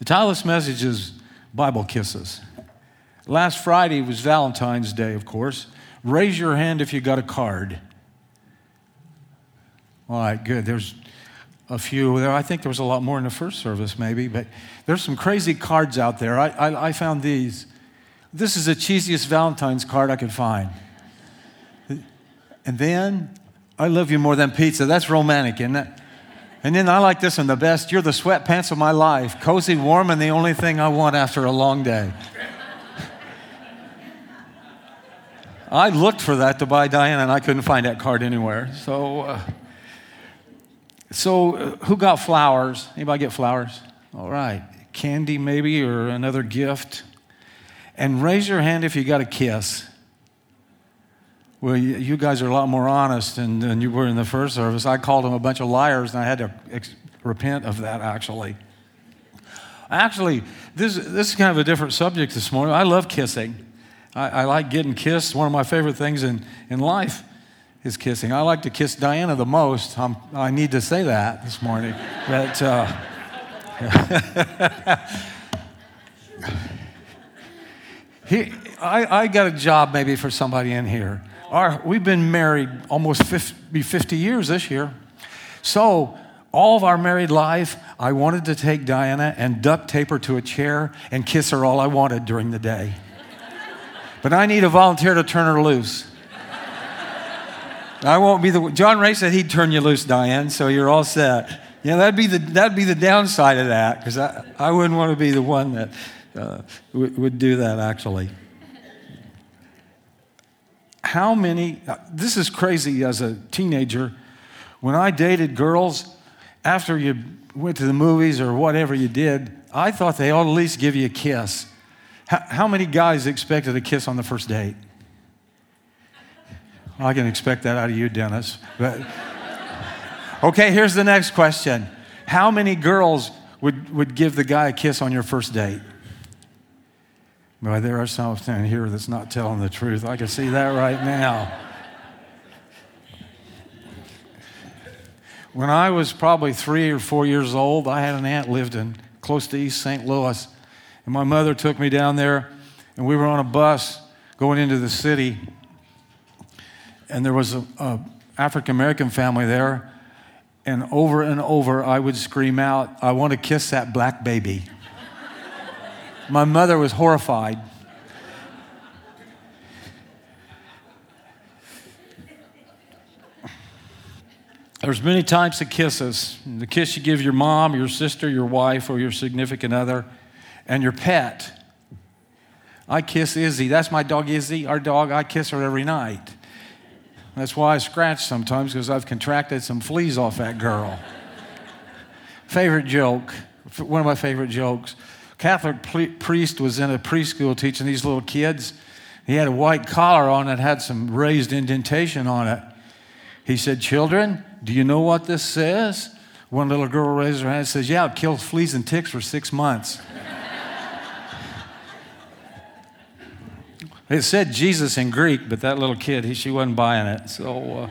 The title of this message is Bible Kisses. Last Friday was Valentine's Day, of course. Raise your hand if you got a card. All right, good. There's a few. I think there was a lot more in the first service, maybe, but there's some crazy cards out there. I, I, I found these. This is the cheesiest Valentine's card I could find. And then, I love you more than pizza. That's romantic, isn't it? And then I like this one the best. You're the sweatpants of my life, cozy, warm, and the only thing I want after a long day. I looked for that to buy Diana, and I couldn't find that card anywhere. So, uh, so uh, who got flowers? Anybody get flowers? All right, candy maybe, or another gift. And raise your hand if you got a kiss. Well, you guys are a lot more honest than, than you were in the first service. I called them a bunch of liars, and I had to ex- repent of that, actually. Actually, this, this is kind of a different subject this morning. I love kissing. I, I like getting kissed. One of my favorite things in, in life is kissing. I like to kiss Diana the most. I'm, i need to say that this morning. but, uh, he, I, I got a job maybe for somebody in here our, we've been married almost 50, be 50 years this year. So, all of our married life, I wanted to take Diana and duct tape her to a chair and kiss her all I wanted during the day. But I need a volunteer to turn her loose. I won't be the. John Ray said he'd turn you loose, Diane, so you're all set. Yeah, that'd be the, that'd be the downside of that, because I, I wouldn't want to be the one that uh, w- would do that, actually how many, this is crazy as a teenager. When I dated girls, after you went to the movies or whatever you did, I thought they ought at least give you a kiss. How, how many guys expected a kiss on the first date? I can expect that out of you, Dennis. But, okay, here's the next question How many girls would, would give the guy a kiss on your first date? Boy, there are some in here that's not telling the truth. I can see that right now. When I was probably three or four years old, I had an aunt lived in close to East St. Louis. And my mother took me down there, and we were on a bus going into the city. And there was a African American family there. And over and over, I would scream out, I want to kiss that black baby. My mother was horrified. There's many types of kisses. The kiss you give your mom, your sister, your wife, or your significant other, and your pet. I kiss Izzy. That's my dog Izzy, our dog. I kiss her every night. That's why I scratch sometimes because I've contracted some fleas off that girl. favorite joke, one of my favorite jokes. Catholic priest was in a preschool teaching these little kids. He had a white collar on that had some raised indentation on it. He said, Children, do you know what this says? One little girl raised her hand and says, Yeah, it kills fleas and ticks for six months. it said Jesus in Greek, but that little kid, he, she wasn't buying it. So, uh,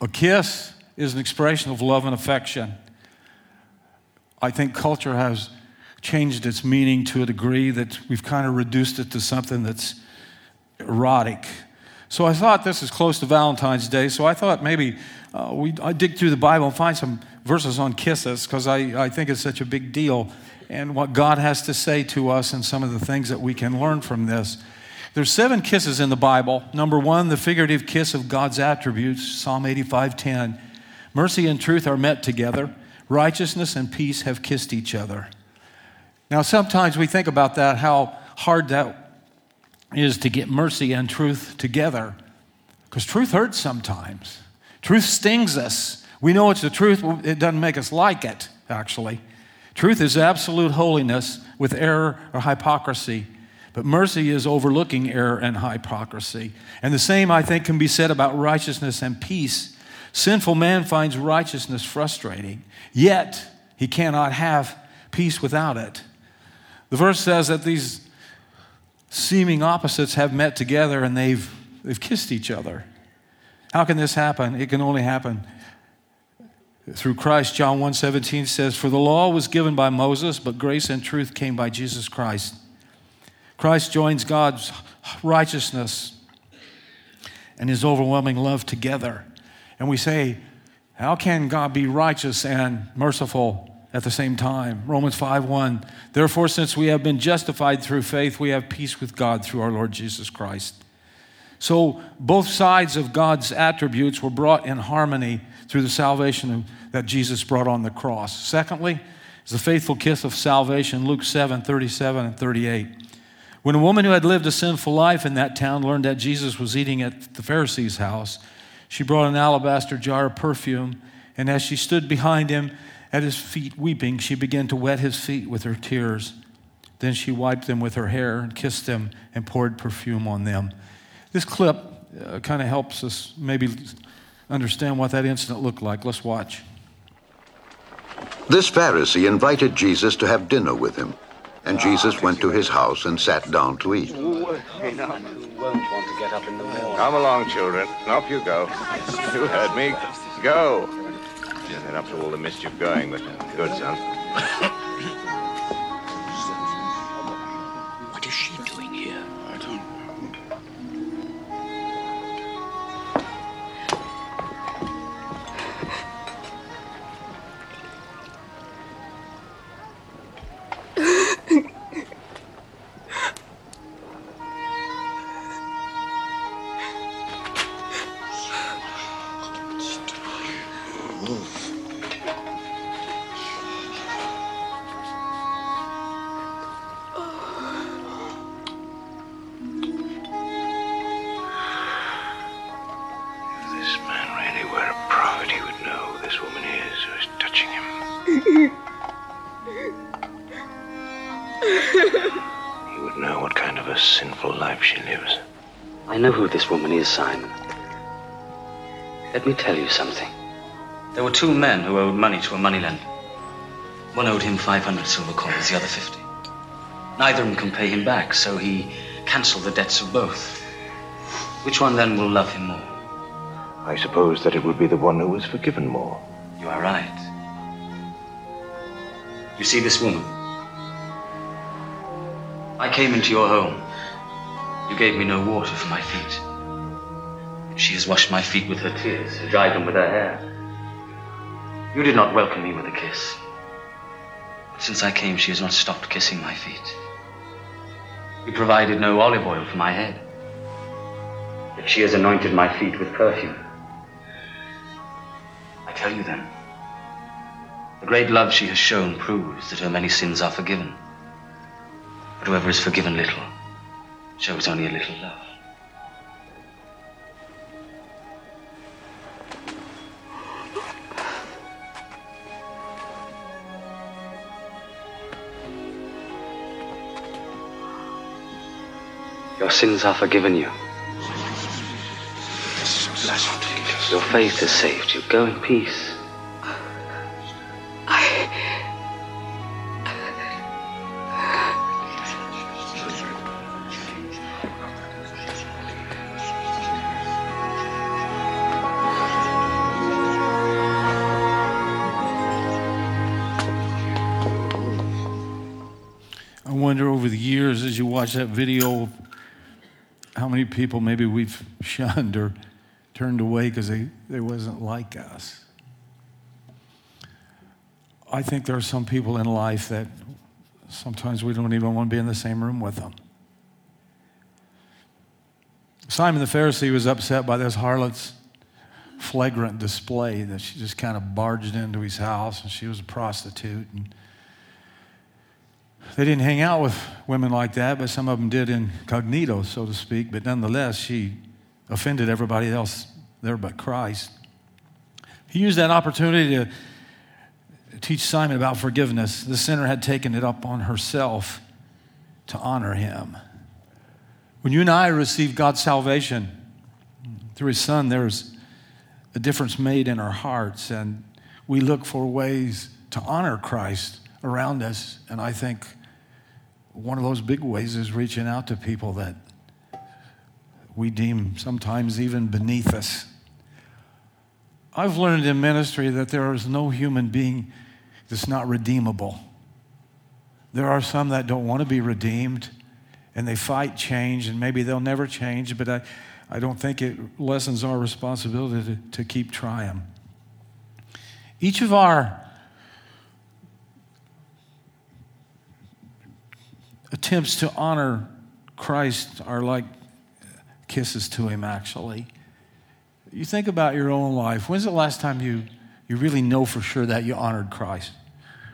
a kiss is an expression of love and affection. I think culture has changed its meaning to a degree that we've kind of reduced it to something that's erotic. So I thought this is close to Valentine's Day, so I thought maybe uh, we I dig through the Bible and find some verses on kisses because I, I think it's such a big deal and what God has to say to us and some of the things that we can learn from this. There's seven kisses in the Bible. Number one, the figurative kiss of God's attributes, Psalm 85:10. Mercy and truth are met together. Righteousness and peace have kissed each other. Now, sometimes we think about that, how hard that is to get mercy and truth together. Because truth hurts sometimes. Truth stings us. We know it's the truth, it doesn't make us like it, actually. Truth is absolute holiness with error or hypocrisy. But mercy is overlooking error and hypocrisy. And the same, I think, can be said about righteousness and peace. Sinful man finds righteousness frustrating, yet he cannot have peace without it. The verse says that these seeming opposites have met together and they've, they've kissed each other. How can this happen? It can only happen through Christ. John 1:17 says, "For the law was given by Moses, but grace and truth came by Jesus Christ." Christ joins God's righteousness and his overwhelming love together. And we say, how can God be righteous and merciful at the same time? Romans 5:1. Therefore, since we have been justified through faith, we have peace with God through our Lord Jesus Christ. So both sides of God's attributes were brought in harmony through the salvation that Jesus brought on the cross. Secondly, is the faithful kiss of salvation, Luke 7, 37 and 38. When a woman who had lived a sinful life in that town learned that Jesus was eating at the Pharisee's house, she brought an alabaster jar of perfume, and as she stood behind him at his feet weeping, she began to wet his feet with her tears. Then she wiped them with her hair and kissed them and poured perfume on them. This clip uh, kind of helps us maybe understand what that incident looked like. Let's watch. This Pharisee invited Jesus to have dinner with him, and Jesus went to his house and sat down to eat. Come along, children. Off you go. You heard me. Go. And up to all the mischief going, but good, son. Let me tell you something. There were two men who owed money to a moneylender. One owed him 500 silver coins, the other 50. Neither of them can pay him back, so he canceled the debts of both. Which one then will love him more? I suppose that it would be the one who was forgiven more. You are right. You see this woman? I came into your home. You gave me no water for my feet. She has washed my feet with her tears dried them with her hair. You did not welcome me with a kiss. But since I came, she has not stopped kissing my feet. You provided no olive oil for my head. But she has anointed my feet with perfume. I tell you then, the great love she has shown proves that her many sins are forgiven. But whoever is forgiven little shows only a little love. Sins are forgiven you. Your faith has saved you. Go in peace. I wonder over the years as you watch that video, how many people maybe we've shunned or turned away because they, they wasn't like us. I think there are some people in life that sometimes we don't even want to be in the same room with them. Simon the Pharisee was upset by this harlot's flagrant display that she just kind of barged into his house and she was a prostitute. And they didn't hang out with women like that, but some of them did incognito, so to speak. But nonetheless, she offended everybody else there but Christ. He used that opportunity to teach Simon about forgiveness. The sinner had taken it up on herself to honor him. When you and I receive God's salvation through his son, there's a difference made in our hearts, and we look for ways to honor Christ around us. And I think one of those big ways is reaching out to people that we deem sometimes even beneath us. I've learned in ministry that there is no human being that's not redeemable. There are some that don't want to be redeemed and they fight change, and maybe they'll never change, but I, I don't think it lessens our responsibility to, to keep trying. Each of our attempts to honor Christ are like kisses to Him, actually. You think about your own life. When's the last time you, you really know for sure that you honored Christ?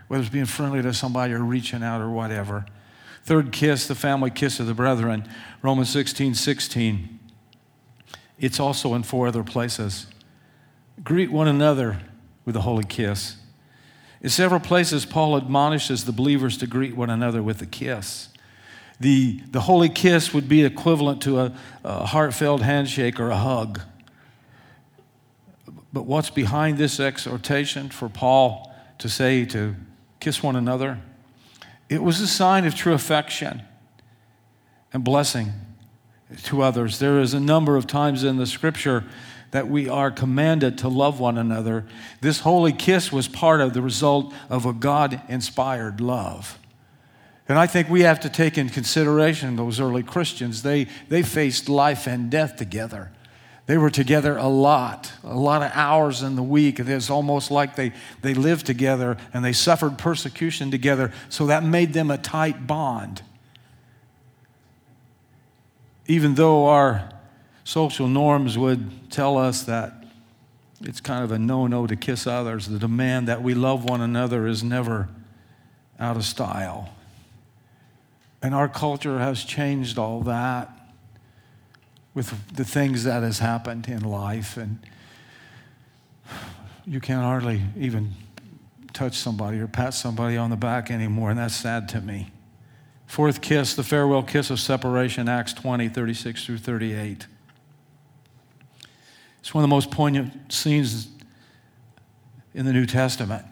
Whether it's being friendly to somebody or reaching out or whatever. Third kiss, the family kiss of the brethren, Romans 16 16. It's also in four other places. Greet one another with a holy kiss. In several places, Paul admonishes the believers to greet one another with a kiss. The, the holy kiss would be equivalent to a, a heartfelt handshake or a hug. But what's behind this exhortation for Paul to say to kiss one another? It was a sign of true affection and blessing to others. There is a number of times in the scripture that we are commanded to love one another. This holy kiss was part of the result of a God inspired love. And I think we have to take in consideration those early Christians. They, they faced life and death together. They were together a lot, a lot of hours in the week. It was almost like they, they lived together and they suffered persecution together. So that made them a tight bond. Even though our social norms would tell us that it's kind of a no no to kiss others, the demand that we love one another is never out of style. And our culture has changed all that with the things that has happened in life. And you can't hardly even touch somebody or pat somebody on the back anymore and that's sad to me. Fourth kiss the farewell kiss of separation acts 20 36 through 38 it's one of the most poignant scenes in the new testament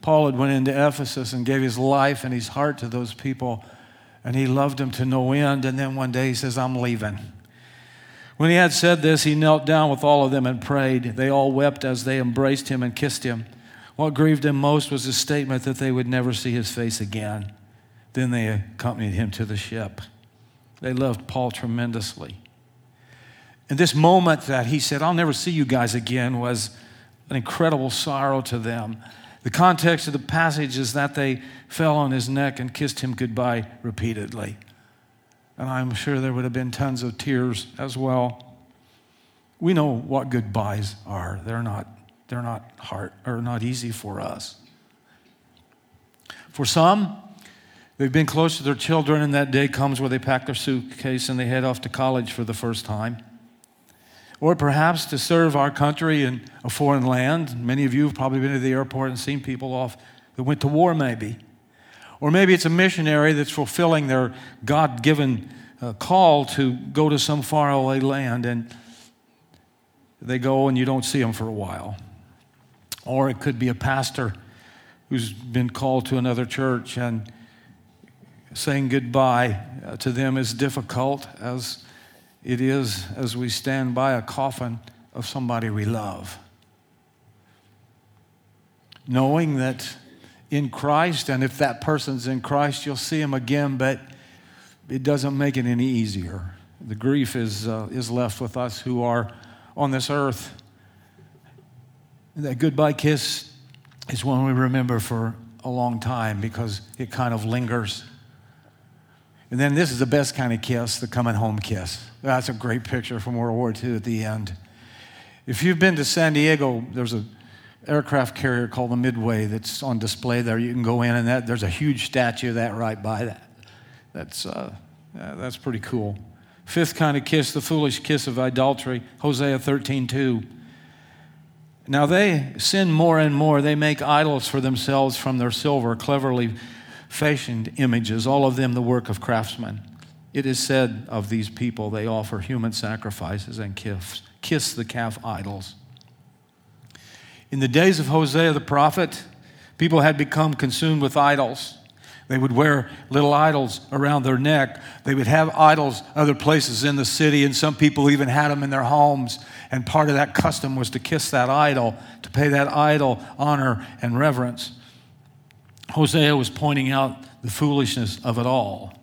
paul had went into ephesus and gave his life and his heart to those people and he loved them to no end and then one day he says i'm leaving when he had said this, he knelt down with all of them and prayed. They all wept as they embraced him and kissed him. What grieved him most was his statement that they would never see his face again. Then they accompanied him to the ship. They loved Paul tremendously. And this moment that he said, I'll never see you guys again, was an incredible sorrow to them. The context of the passage is that they fell on his neck and kissed him goodbye repeatedly. And I'm sure there would have been tons of tears as well. We know what goodbyes are. They're not, they're not hard or not easy for us. For some, they've been close to their children, and that day comes where they pack their suitcase and they head off to college for the first time. Or perhaps to serve our country in a foreign land. Many of you have probably been to the airport and seen people off that went to war, maybe. Or maybe it's a missionary that's fulfilling their God given uh, call to go to some faraway land and they go and you don't see them for a while. Or it could be a pastor who's been called to another church and saying goodbye uh, to them is difficult as it is as we stand by a coffin of somebody we love. Knowing that in Christ, and if that person's in Christ, you'll see him again, but it doesn't make it any easier. The grief is, uh, is left with us who are on this earth. That goodbye kiss is one we remember for a long time because it kind of lingers. And then this is the best kind of kiss, the coming home kiss. That's a great picture from World War II at the end. If you've been to San Diego, there's a aircraft carrier called the Midway that's on display there. You can go in, and that, there's a huge statue of that right by that. That's, uh, that's pretty cool. Fifth kind of kiss, the foolish kiss of idolatry, Hosea 13 2. Now they sin more and more. They make idols for themselves from their silver, cleverly fashioned images, all of them the work of craftsmen. It is said of these people, they offer human sacrifices and kiss, kiss the calf idols. In the days of Hosea the prophet, people had become consumed with idols. They would wear little idols around their neck. They would have idols other places in the city, and some people even had them in their homes. And part of that custom was to kiss that idol, to pay that idol honor and reverence. Hosea was pointing out the foolishness of it all.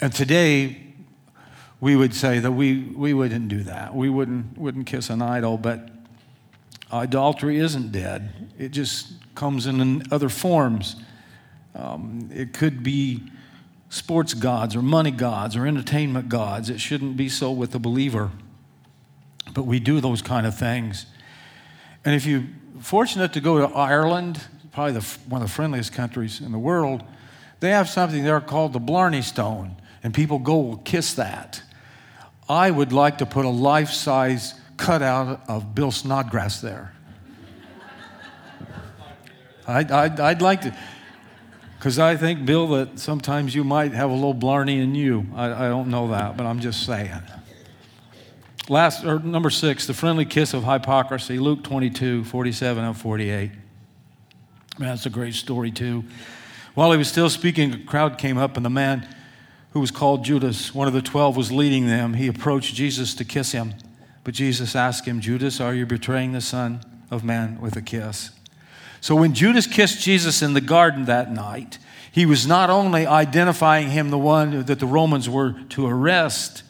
And today, we would say that we, we wouldn't do that. We wouldn't, wouldn't kiss an idol, but idolatry isn't dead. It just comes in other forms. Um, it could be sports gods or money gods or entertainment gods. It shouldn't be so with the believer. But we do those kind of things. And if you're fortunate to go to Ireland, probably the, one of the friendliest countries in the world, they have something there called the Blarney Stone, and people go kiss that. I would like to put a life size cutout of Bill Snodgrass there. I'd, I'd, I'd like to, because I think, Bill, that sometimes you might have a little Blarney in you. I, I don't know that, but I'm just saying. Last, or number six, the friendly kiss of hypocrisy, Luke 22, 47 and 48. Man, that's a great story, too. While he was still speaking, a crowd came up, and the man who was called Judas, one of the twelve, was leading them. He approached Jesus to kiss him. But Jesus asked him, Judas, are you betraying the Son of Man with a kiss? So when Judas kissed Jesus in the garden that night, he was not only identifying him the one that the Romans were to arrest,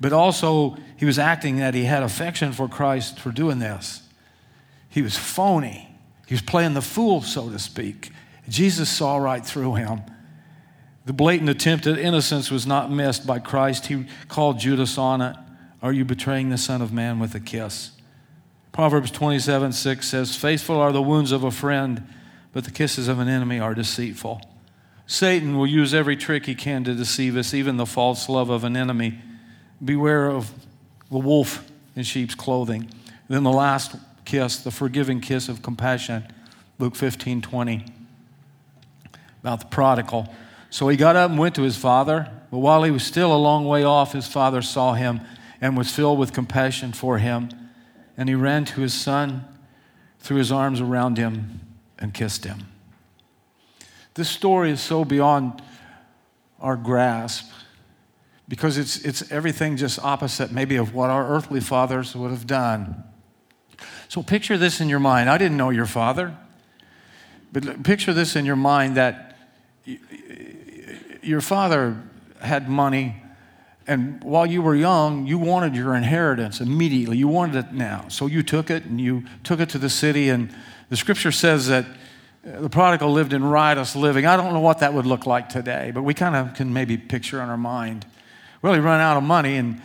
but also he was acting that he had affection for Christ for doing this. He was phony. He was playing the fool, so to speak. Jesus saw right through him. The blatant attempt at innocence was not missed by Christ. He called Judas on it. Are you betraying the Son of Man with a kiss? Proverbs 27 6 says, Faithful are the wounds of a friend, but the kisses of an enemy are deceitful. Satan will use every trick he can to deceive us, even the false love of an enemy. Beware of the wolf in sheep's clothing. Then the last kiss, the forgiving kiss of compassion, Luke 15 20, about the prodigal. So he got up and went to his father, but while he was still a long way off, his father saw him and was filled with compassion for him. And he ran to his son, threw his arms around him, and kissed him. This story is so beyond our grasp because it's, it's everything just opposite, maybe, of what our earthly fathers would have done. So picture this in your mind. I didn't know your father, but picture this in your mind that your father had money, and while you were young, you wanted your inheritance immediately. You wanted it now. So you took it and you took it to the city. And the scripture says that uh, the prodigal lived in riotous living. I don't know what that would look like today, but we kind of can maybe picture in our mind. Well, he ran out of money, and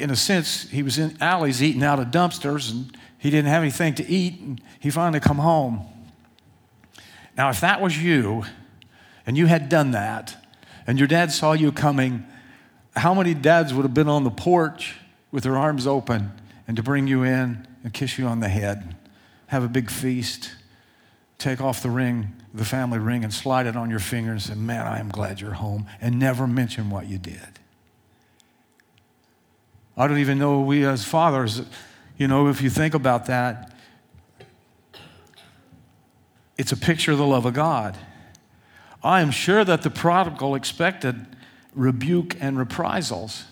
in a sense, he was in alleys eating out of dumpsters, and he didn't have anything to eat, and he finally come home. Now, if that was you, and you had done that, and your dad saw you coming, how many dads would have been on the porch with their arms open and to bring you in and kiss you on the head, have a big feast, take off the ring, the family ring, and slide it on your finger and say, Man, I am glad you're home, and never mention what you did? I don't even know we as fathers, you know, if you think about that, it's a picture of the love of God. I am sure that the prodigal expected rebuke and reprisals.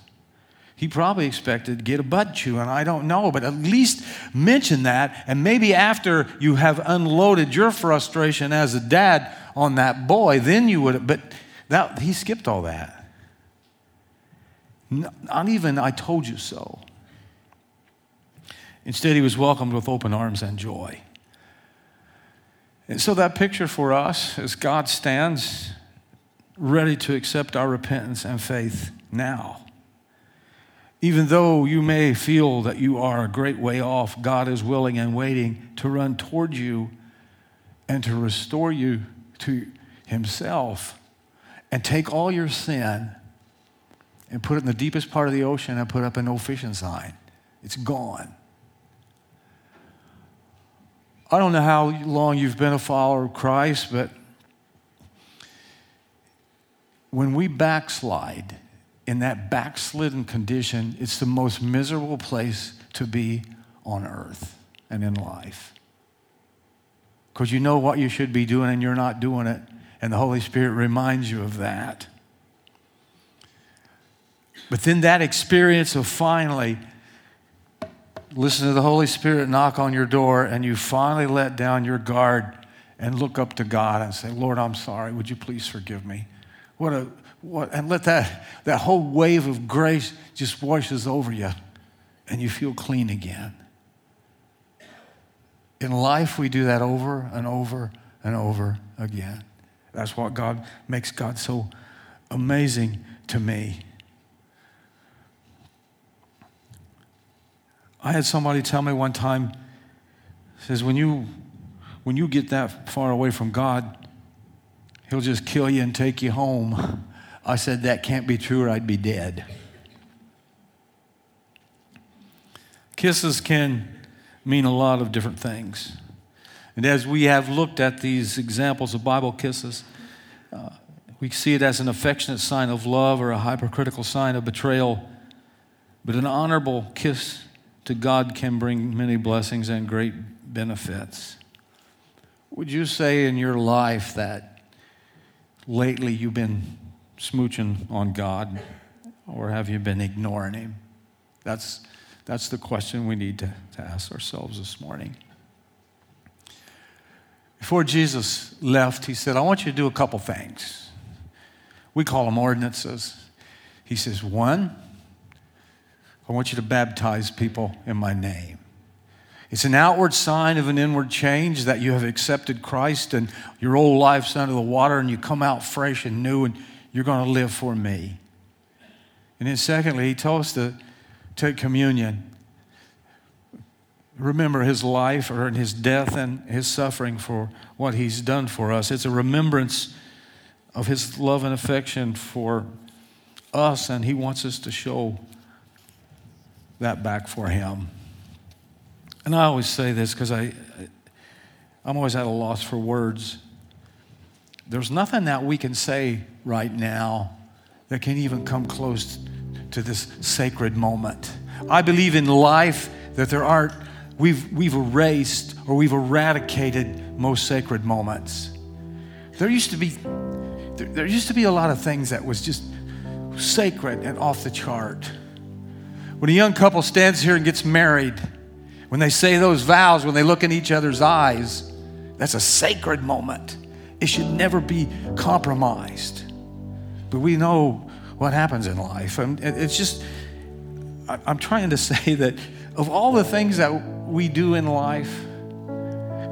He probably expected to get a butt chew, and I don't know, but at least mention that. And maybe after you have unloaded your frustration as a dad on that boy, then you would. But that, he skipped all that. Not even, I told you so. Instead, he was welcomed with open arms and joy. And so, that picture for us as God stands ready to accept our repentance and faith now. Even though you may feel that you are a great way off, God is willing and waiting to run toward you and to restore you to Himself and take all your sin and put it in the deepest part of the ocean and put up a no fishing sign. It's gone. I don't know how long you've been a follower of Christ, but when we backslide in that backslidden condition, it's the most miserable place to be on earth and in life. Because you know what you should be doing and you're not doing it, And the Holy Spirit reminds you of that. But then that experience of finally listen to the Holy Spirit knock on your door and you finally let down your guard and look up to God and say, Lord, I'm sorry. Would you please forgive me? What a, what, and let that, that whole wave of grace just washes over you and you feel clean again. In life, we do that over and over and over again. That's what God makes God so amazing to me. I had somebody tell me one time, says, when you, when you get that far away from God, He'll just kill you and take you home. I said, that can't be true or I'd be dead. Kisses can mean a lot of different things. And as we have looked at these examples of Bible kisses, uh, we see it as an affectionate sign of love or a hypercritical sign of betrayal. But an honorable kiss to God can bring many blessings and great benefits. Would you say in your life that lately you've been smooching on God or have you been ignoring Him? That's, that's the question we need to, to ask ourselves this morning. Before Jesus left, He said, I want you to do a couple things. We call them ordinances. He says, one, I want you to baptize people in my name. It's an outward sign of an inward change that you have accepted Christ and your old life's under the water and you come out fresh and new and you're going to live for me. And then, secondly, he told us to take communion. Remember his life or his death and his suffering for what he's done for us. It's a remembrance of his love and affection for us, and he wants us to show that back for him. And I always say this because I, I'm always at a loss for words. There's nothing that we can say right now that can even come close to this sacred moment. I believe in life that there aren't, we've, we've erased or we've eradicated most sacred moments. There used to be, there, there used to be a lot of things that was just sacred and off the chart. When a young couple stands here and gets married, when they say those vows, when they look in each other's eyes, that's a sacred moment. It should never be compromised. But we know what happens in life. And it's just, I'm trying to say that of all the things that we do in life,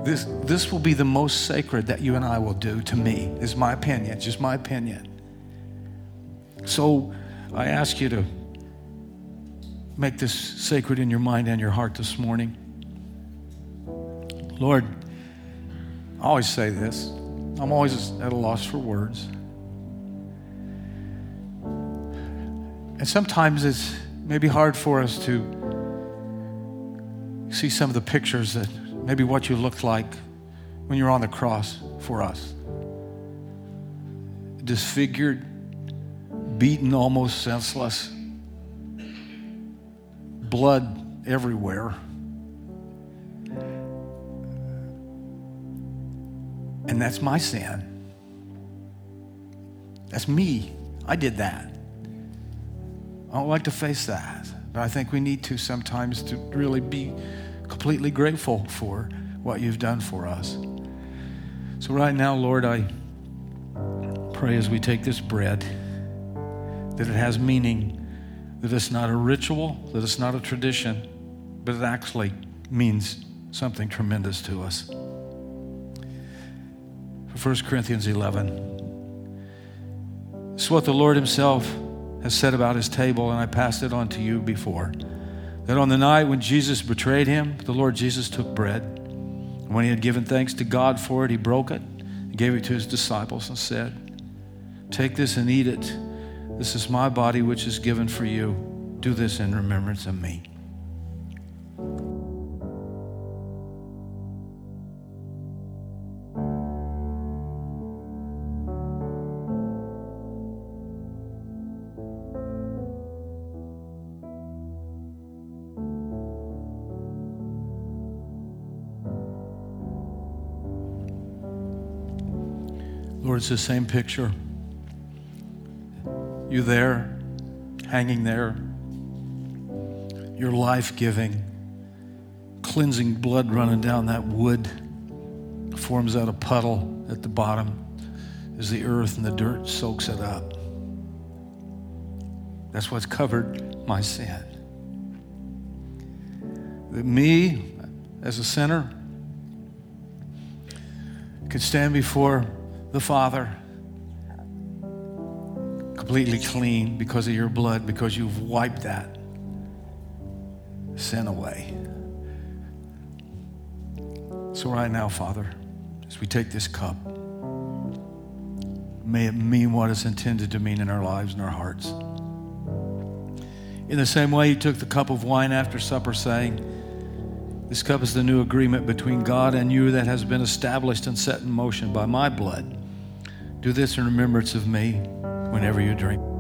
this, this will be the most sacred that you and I will do to me, is my opinion, just my opinion. So I ask you to make this sacred in your mind and your heart this morning. Lord, I always say this. I'm always at a loss for words. And sometimes it's maybe hard for us to see some of the pictures that maybe what you looked like when you're on the cross for us. Disfigured, beaten, almost senseless blood everywhere. And that's my sin. That's me. I did that. I don't like to face that, but I think we need to sometimes to really be completely grateful for what you've done for us. So, right now, Lord, I pray as we take this bread that it has meaning that it's not a ritual, that it's not a tradition, but it actually means something tremendous to us. 1 Corinthians 11. This is what the Lord Himself has said about His table, and I passed it on to you before. That on the night when Jesus betrayed Him, the Lord Jesus took bread. And when He had given thanks to God for it, He broke it and gave it to His disciples and said, Take this and eat it. This is my body, which is given for you. Do this in remembrance of me. Lord, it's the same picture. You there, hanging there, your life giving, cleansing blood running down that wood, forms out a puddle at the bottom as the earth and the dirt soaks it up. That's what's covered my sin. That me, as a sinner, could stand before the Father completely clean because of your blood, because you've wiped that sin away. So, right now, Father, as we take this cup, may it mean what it's intended to mean in our lives and our hearts. In the same way, he took the cup of wine after supper, saying, This cup is the new agreement between God and you that has been established and set in motion by my blood. Do this in remembrance of me whenever you drink.